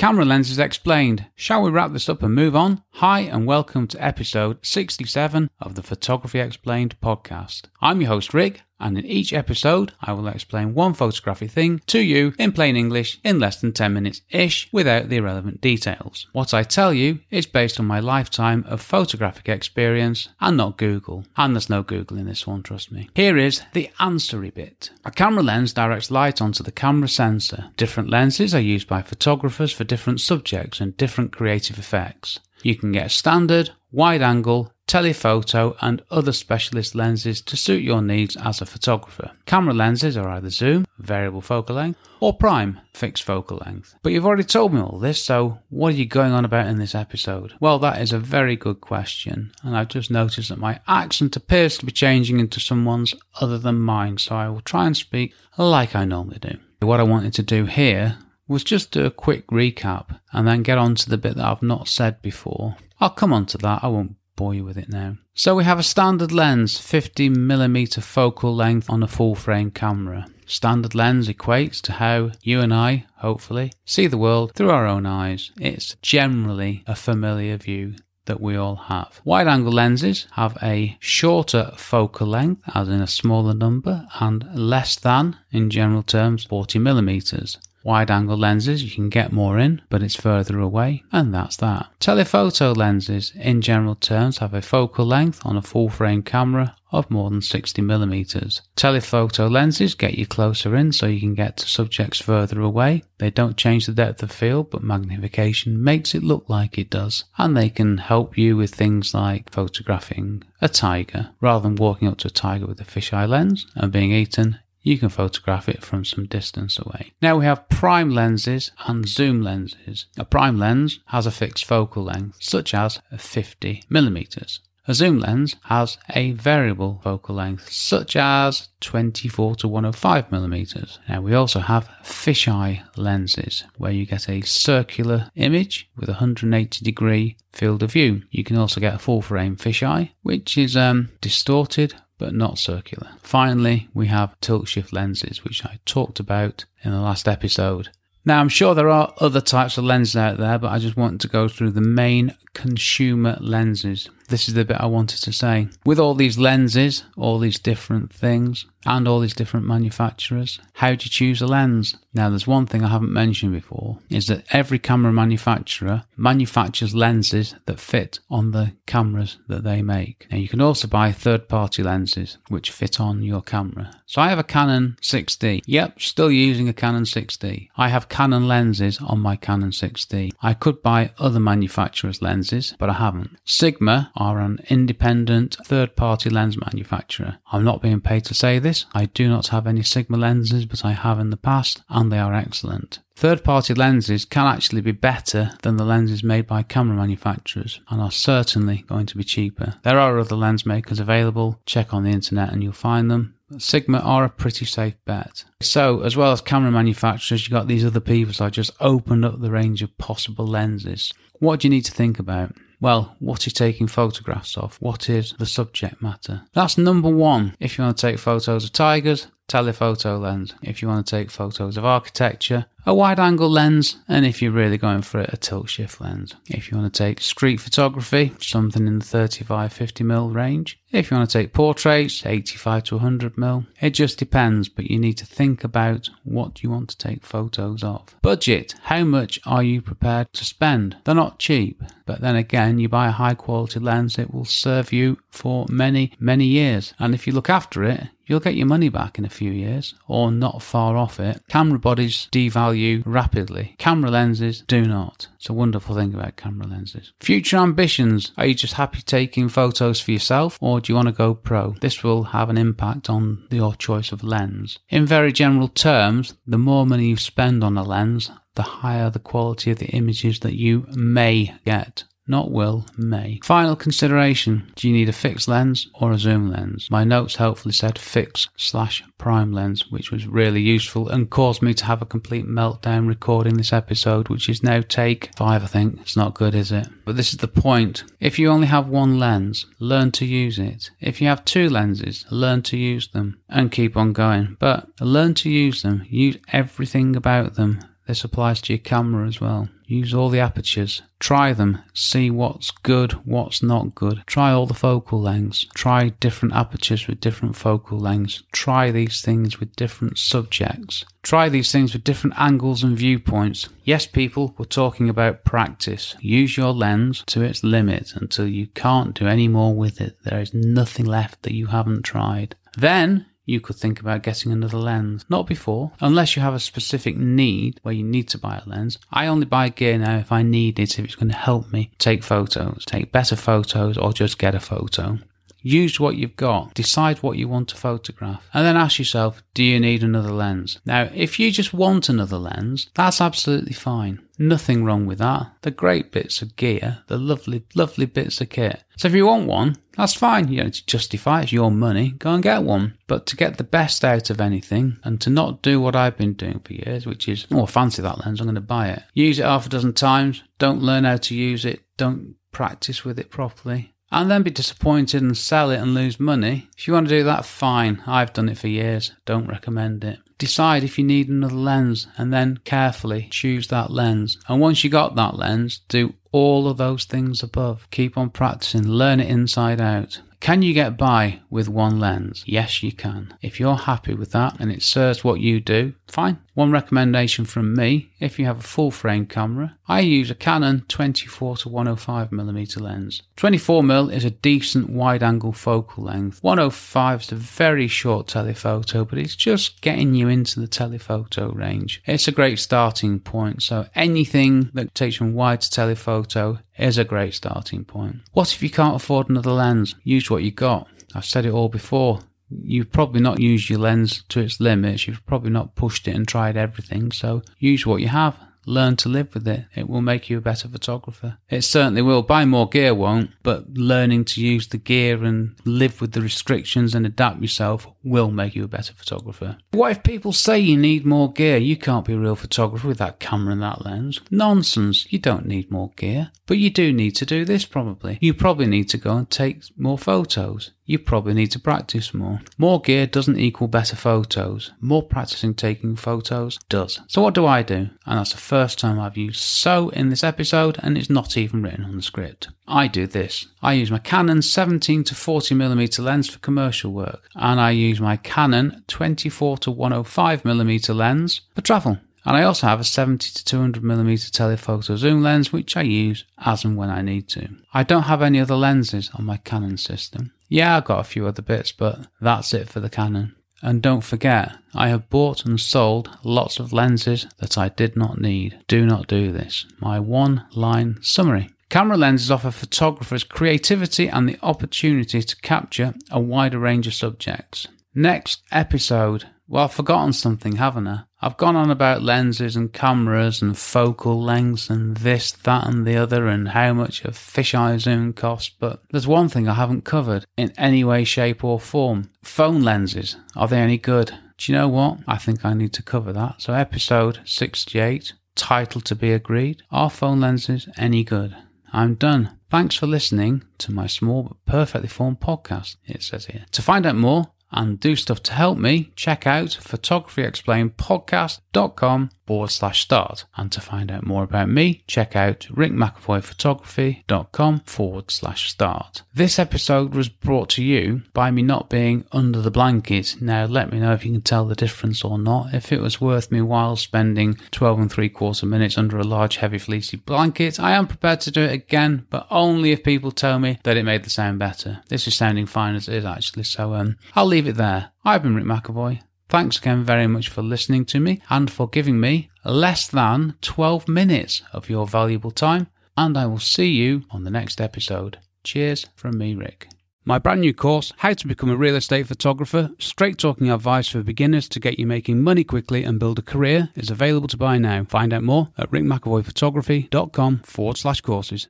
Camera lenses explained. Shall we wrap this up and move on? Hi, and welcome to episode 67 of the Photography Explained podcast. I'm your host, Rick, and in each episode, I will explain one photography thing to you in plain English in less than 10 minutes ish without the irrelevant details. What I tell you is based on my lifetime of photographic experience and not Google. And there's no Google in this one, trust me. Here is the answery bit. A camera lens directs light onto the camera sensor. Different lenses are used by photographers for different subjects and different creative effects. You can get standard, wide angle, telephoto, and other specialist lenses to suit your needs as a photographer. Camera lenses are either zoom, variable focal length, or prime, fixed focal length. But you've already told me all this, so what are you going on about in this episode? Well, that is a very good question, and I've just noticed that my accent appears to be changing into someone's other than mine, so I will try and speak like I normally do. What I wanted to do here was just do a quick recap and then get on to the bit that I've not said before. I'll come on to that, I won't bore you with it now. So we have a standard lens, 50mm focal length on a full frame camera. Standard lens equates to how you and I, hopefully, see the world through our own eyes. It's generally a familiar view that we all have. Wide angle lenses have a shorter focal length, as in a smaller number, and less than, in general terms, 40 millimeters. Wide angle lenses, you can get more in, but it's further away, and that's that. Telephoto lenses, in general terms, have a focal length on a full frame camera of more than 60 millimeters. Telephoto lenses get you closer in so you can get to subjects further away. They don't change the depth of field, but magnification makes it look like it does. And they can help you with things like photographing a tiger. Rather than walking up to a tiger with a fisheye lens and being eaten, you can photograph it from some distance away. Now we have prime lenses and zoom lenses. A prime lens has a fixed focal length, such as 50 millimeters. A zoom lens has a variable focal length, such as 24 to 105 millimeters. Now we also have fisheye lenses, where you get a circular image with a 180 degree field of view. You can also get a full frame fisheye, which is um, distorted but not circular. Finally, we have tilt shift lenses, which I talked about in the last episode. Now, I'm sure there are other types of lenses out there, but I just want to go through the main consumer lenses. This is the bit I wanted to say. With all these lenses, all these different things, and all these different manufacturers, how do you choose a lens? Now, there's one thing I haven't mentioned before is that every camera manufacturer manufactures lenses that fit on the cameras that they make. Now, you can also buy third party lenses which fit on your camera. So, I have a Canon 6D. Yep, still using a Canon 6D. I have Canon lenses on my Canon 6D. I could buy other manufacturers' lenses, but I haven't. Sigma are an independent third party lens manufacturer. I'm not being paid to say this. I do not have any Sigma lenses, but I have in the past, and they are excellent. Third party lenses can actually be better than the lenses made by camera manufacturers and are certainly going to be cheaper. There are other lens makers available. Check on the internet and you'll find them. Sigma are a pretty safe bet. So, as well as camera manufacturers, you've got these other people. So, I just opened up the range of possible lenses. What do you need to think about? Well, what is taking photographs of? What is the subject matter? That's number one. If you want to take photos of tigers, telephoto lens. If you want to take photos of architecture, a wide angle lens, and if you're really going for it, a tilt shift lens. If you want to take street photography, something in the 35 50mm range. If you want to take portraits, 85 to 100mm. It just depends, but you need to think about what you want to take photos of. Budget how much are you prepared to spend? They're not cheap, but then again, you buy a high quality lens, it will serve you for many, many years. And if you look after it, you'll get your money back in a few years or not far off it. Camera bodies devalue rapidly. Camera lenses do not. It's a wonderful thing about camera lenses. Future ambitions. Are you just happy taking photos for yourself or do you want to go pro? This will have an impact on your choice of lens. In very general terms, the more money you spend on a lens, the higher the quality of the images that you may get not will, may. Final consideration do you need a fixed lens or a zoom lens? My notes helpfully said fixed slash prime lens, which was really useful and caused me to have a complete meltdown recording this episode, which is now take five, I think. It's not good, is it? But this is the point. If you only have one lens, learn to use it. If you have two lenses, learn to use them and keep on going. But learn to use them, use everything about them. This applies to your camera as well. Use all the apertures. Try them. See what's good, what's not good. Try all the focal lengths. Try different apertures with different focal lengths. Try these things with different subjects. Try these things with different angles and viewpoints. Yes, people, we're talking about practice. Use your lens to its limit until you can't do any more with it. There is nothing left that you haven't tried. Then you could think about getting another lens. Not before, unless you have a specific need where you need to buy a lens. I only buy gear now if I need it, if it's going to help me take photos, take better photos, or just get a photo. Use what you've got. Decide what you want to photograph. And then ask yourself, do you need another lens? Now, if you just want another lens, that's absolutely fine. Nothing wrong with that. They're great bits of gear. They're lovely, lovely bits of kit. So if you want one, that's fine. You know, to justify it's your money, go and get one. But to get the best out of anything and to not do what I've been doing for years, which is, oh, fancy that lens, I'm going to buy it. Use it half a dozen times. Don't learn how to use it. Don't practice with it properly and then be disappointed and sell it and lose money. If you want to do that, fine. I've done it for years. Don't recommend it. Decide if you need another lens and then carefully choose that lens. And once you got that lens, do all of those things above. Keep on practicing, learn it inside out. Can you get by with one lens? Yes, you can. If you're happy with that and it serves what you do, fine. One recommendation from me if you have a full frame camera, I use a Canon 24 to 105 mm lens. 24mm is a decent wide angle focal length. 105 is a very short telephoto, but it's just getting you into the telephoto range. It's a great starting point, so anything that takes from wide to telephoto is a great starting point. What if you can't afford another lens? Use what you got. I've said it all before you've probably not used your lens to its limits. You've probably not pushed it and tried everything. So use what you have. Learn to live with it. It will make you a better photographer. It certainly will. Buy more gear won't, but learning to use the gear and live with the restrictions and adapt yourself will make you a better photographer. What if people say you need more gear? You can't be a real photographer with that camera and that lens. Nonsense. You don't need more gear. But you do need to do this probably. You probably need to go and take more photos you probably need to practice more. More gear doesn't equal better photos. More practicing taking photos does. So what do I do? And that's the first time I've used so in this episode and it's not even written on the script. I do this. I use my Canon 17 to 40mm lens for commercial work and I use my Canon 24 to 105mm lens for travel. And I also have a 70 to 200mm telephoto zoom lens which I use as and when I need to. I don't have any other lenses on my Canon system. Yeah, I've got a few other bits, but that's it for the Canon. And don't forget, I have bought and sold lots of lenses that I did not need. Do not do this. My one line summary. Camera lenses offer photographers creativity and the opportunity to capture a wider range of subjects. Next episode, well, I've forgotten something, haven't I? I've gone on about lenses and cameras and focal lengths and this, that, and the other, and how much a fisheye zoom costs, but there's one thing I haven't covered in any way, shape, or form. Phone lenses. Are they any good? Do you know what? I think I need to cover that. So, episode 68, title to be agreed Are phone lenses any good? I'm done. Thanks for listening to my small but perfectly formed podcast, it says here. To find out more, and do stuff to help me, check out photographyexplainedpodcast.com forward slash start. And to find out more about me, check out rickmcavoyphotography.com forward slash start. This episode was brought to you by me not being under the blanket. Now let me know if you can tell the difference or not. If it was worth me while spending 12 and three quarter minutes under a large heavy fleecy blanket, I am prepared to do it again, but only if people tell me that it made the sound better. This is sounding fine as it is actually, so um, I'll leave it there. I've been Rick McAvoy. Thanks again very much for listening to me and for giving me less than 12 minutes of your valuable time. And I will see you on the next episode. Cheers from me, Rick. My brand new course, How to Become a Real Estate Photographer, straight talking advice for beginners to get you making money quickly and build a career, is available to buy now. Find out more at rickmcavoyphotography.com forward slash courses.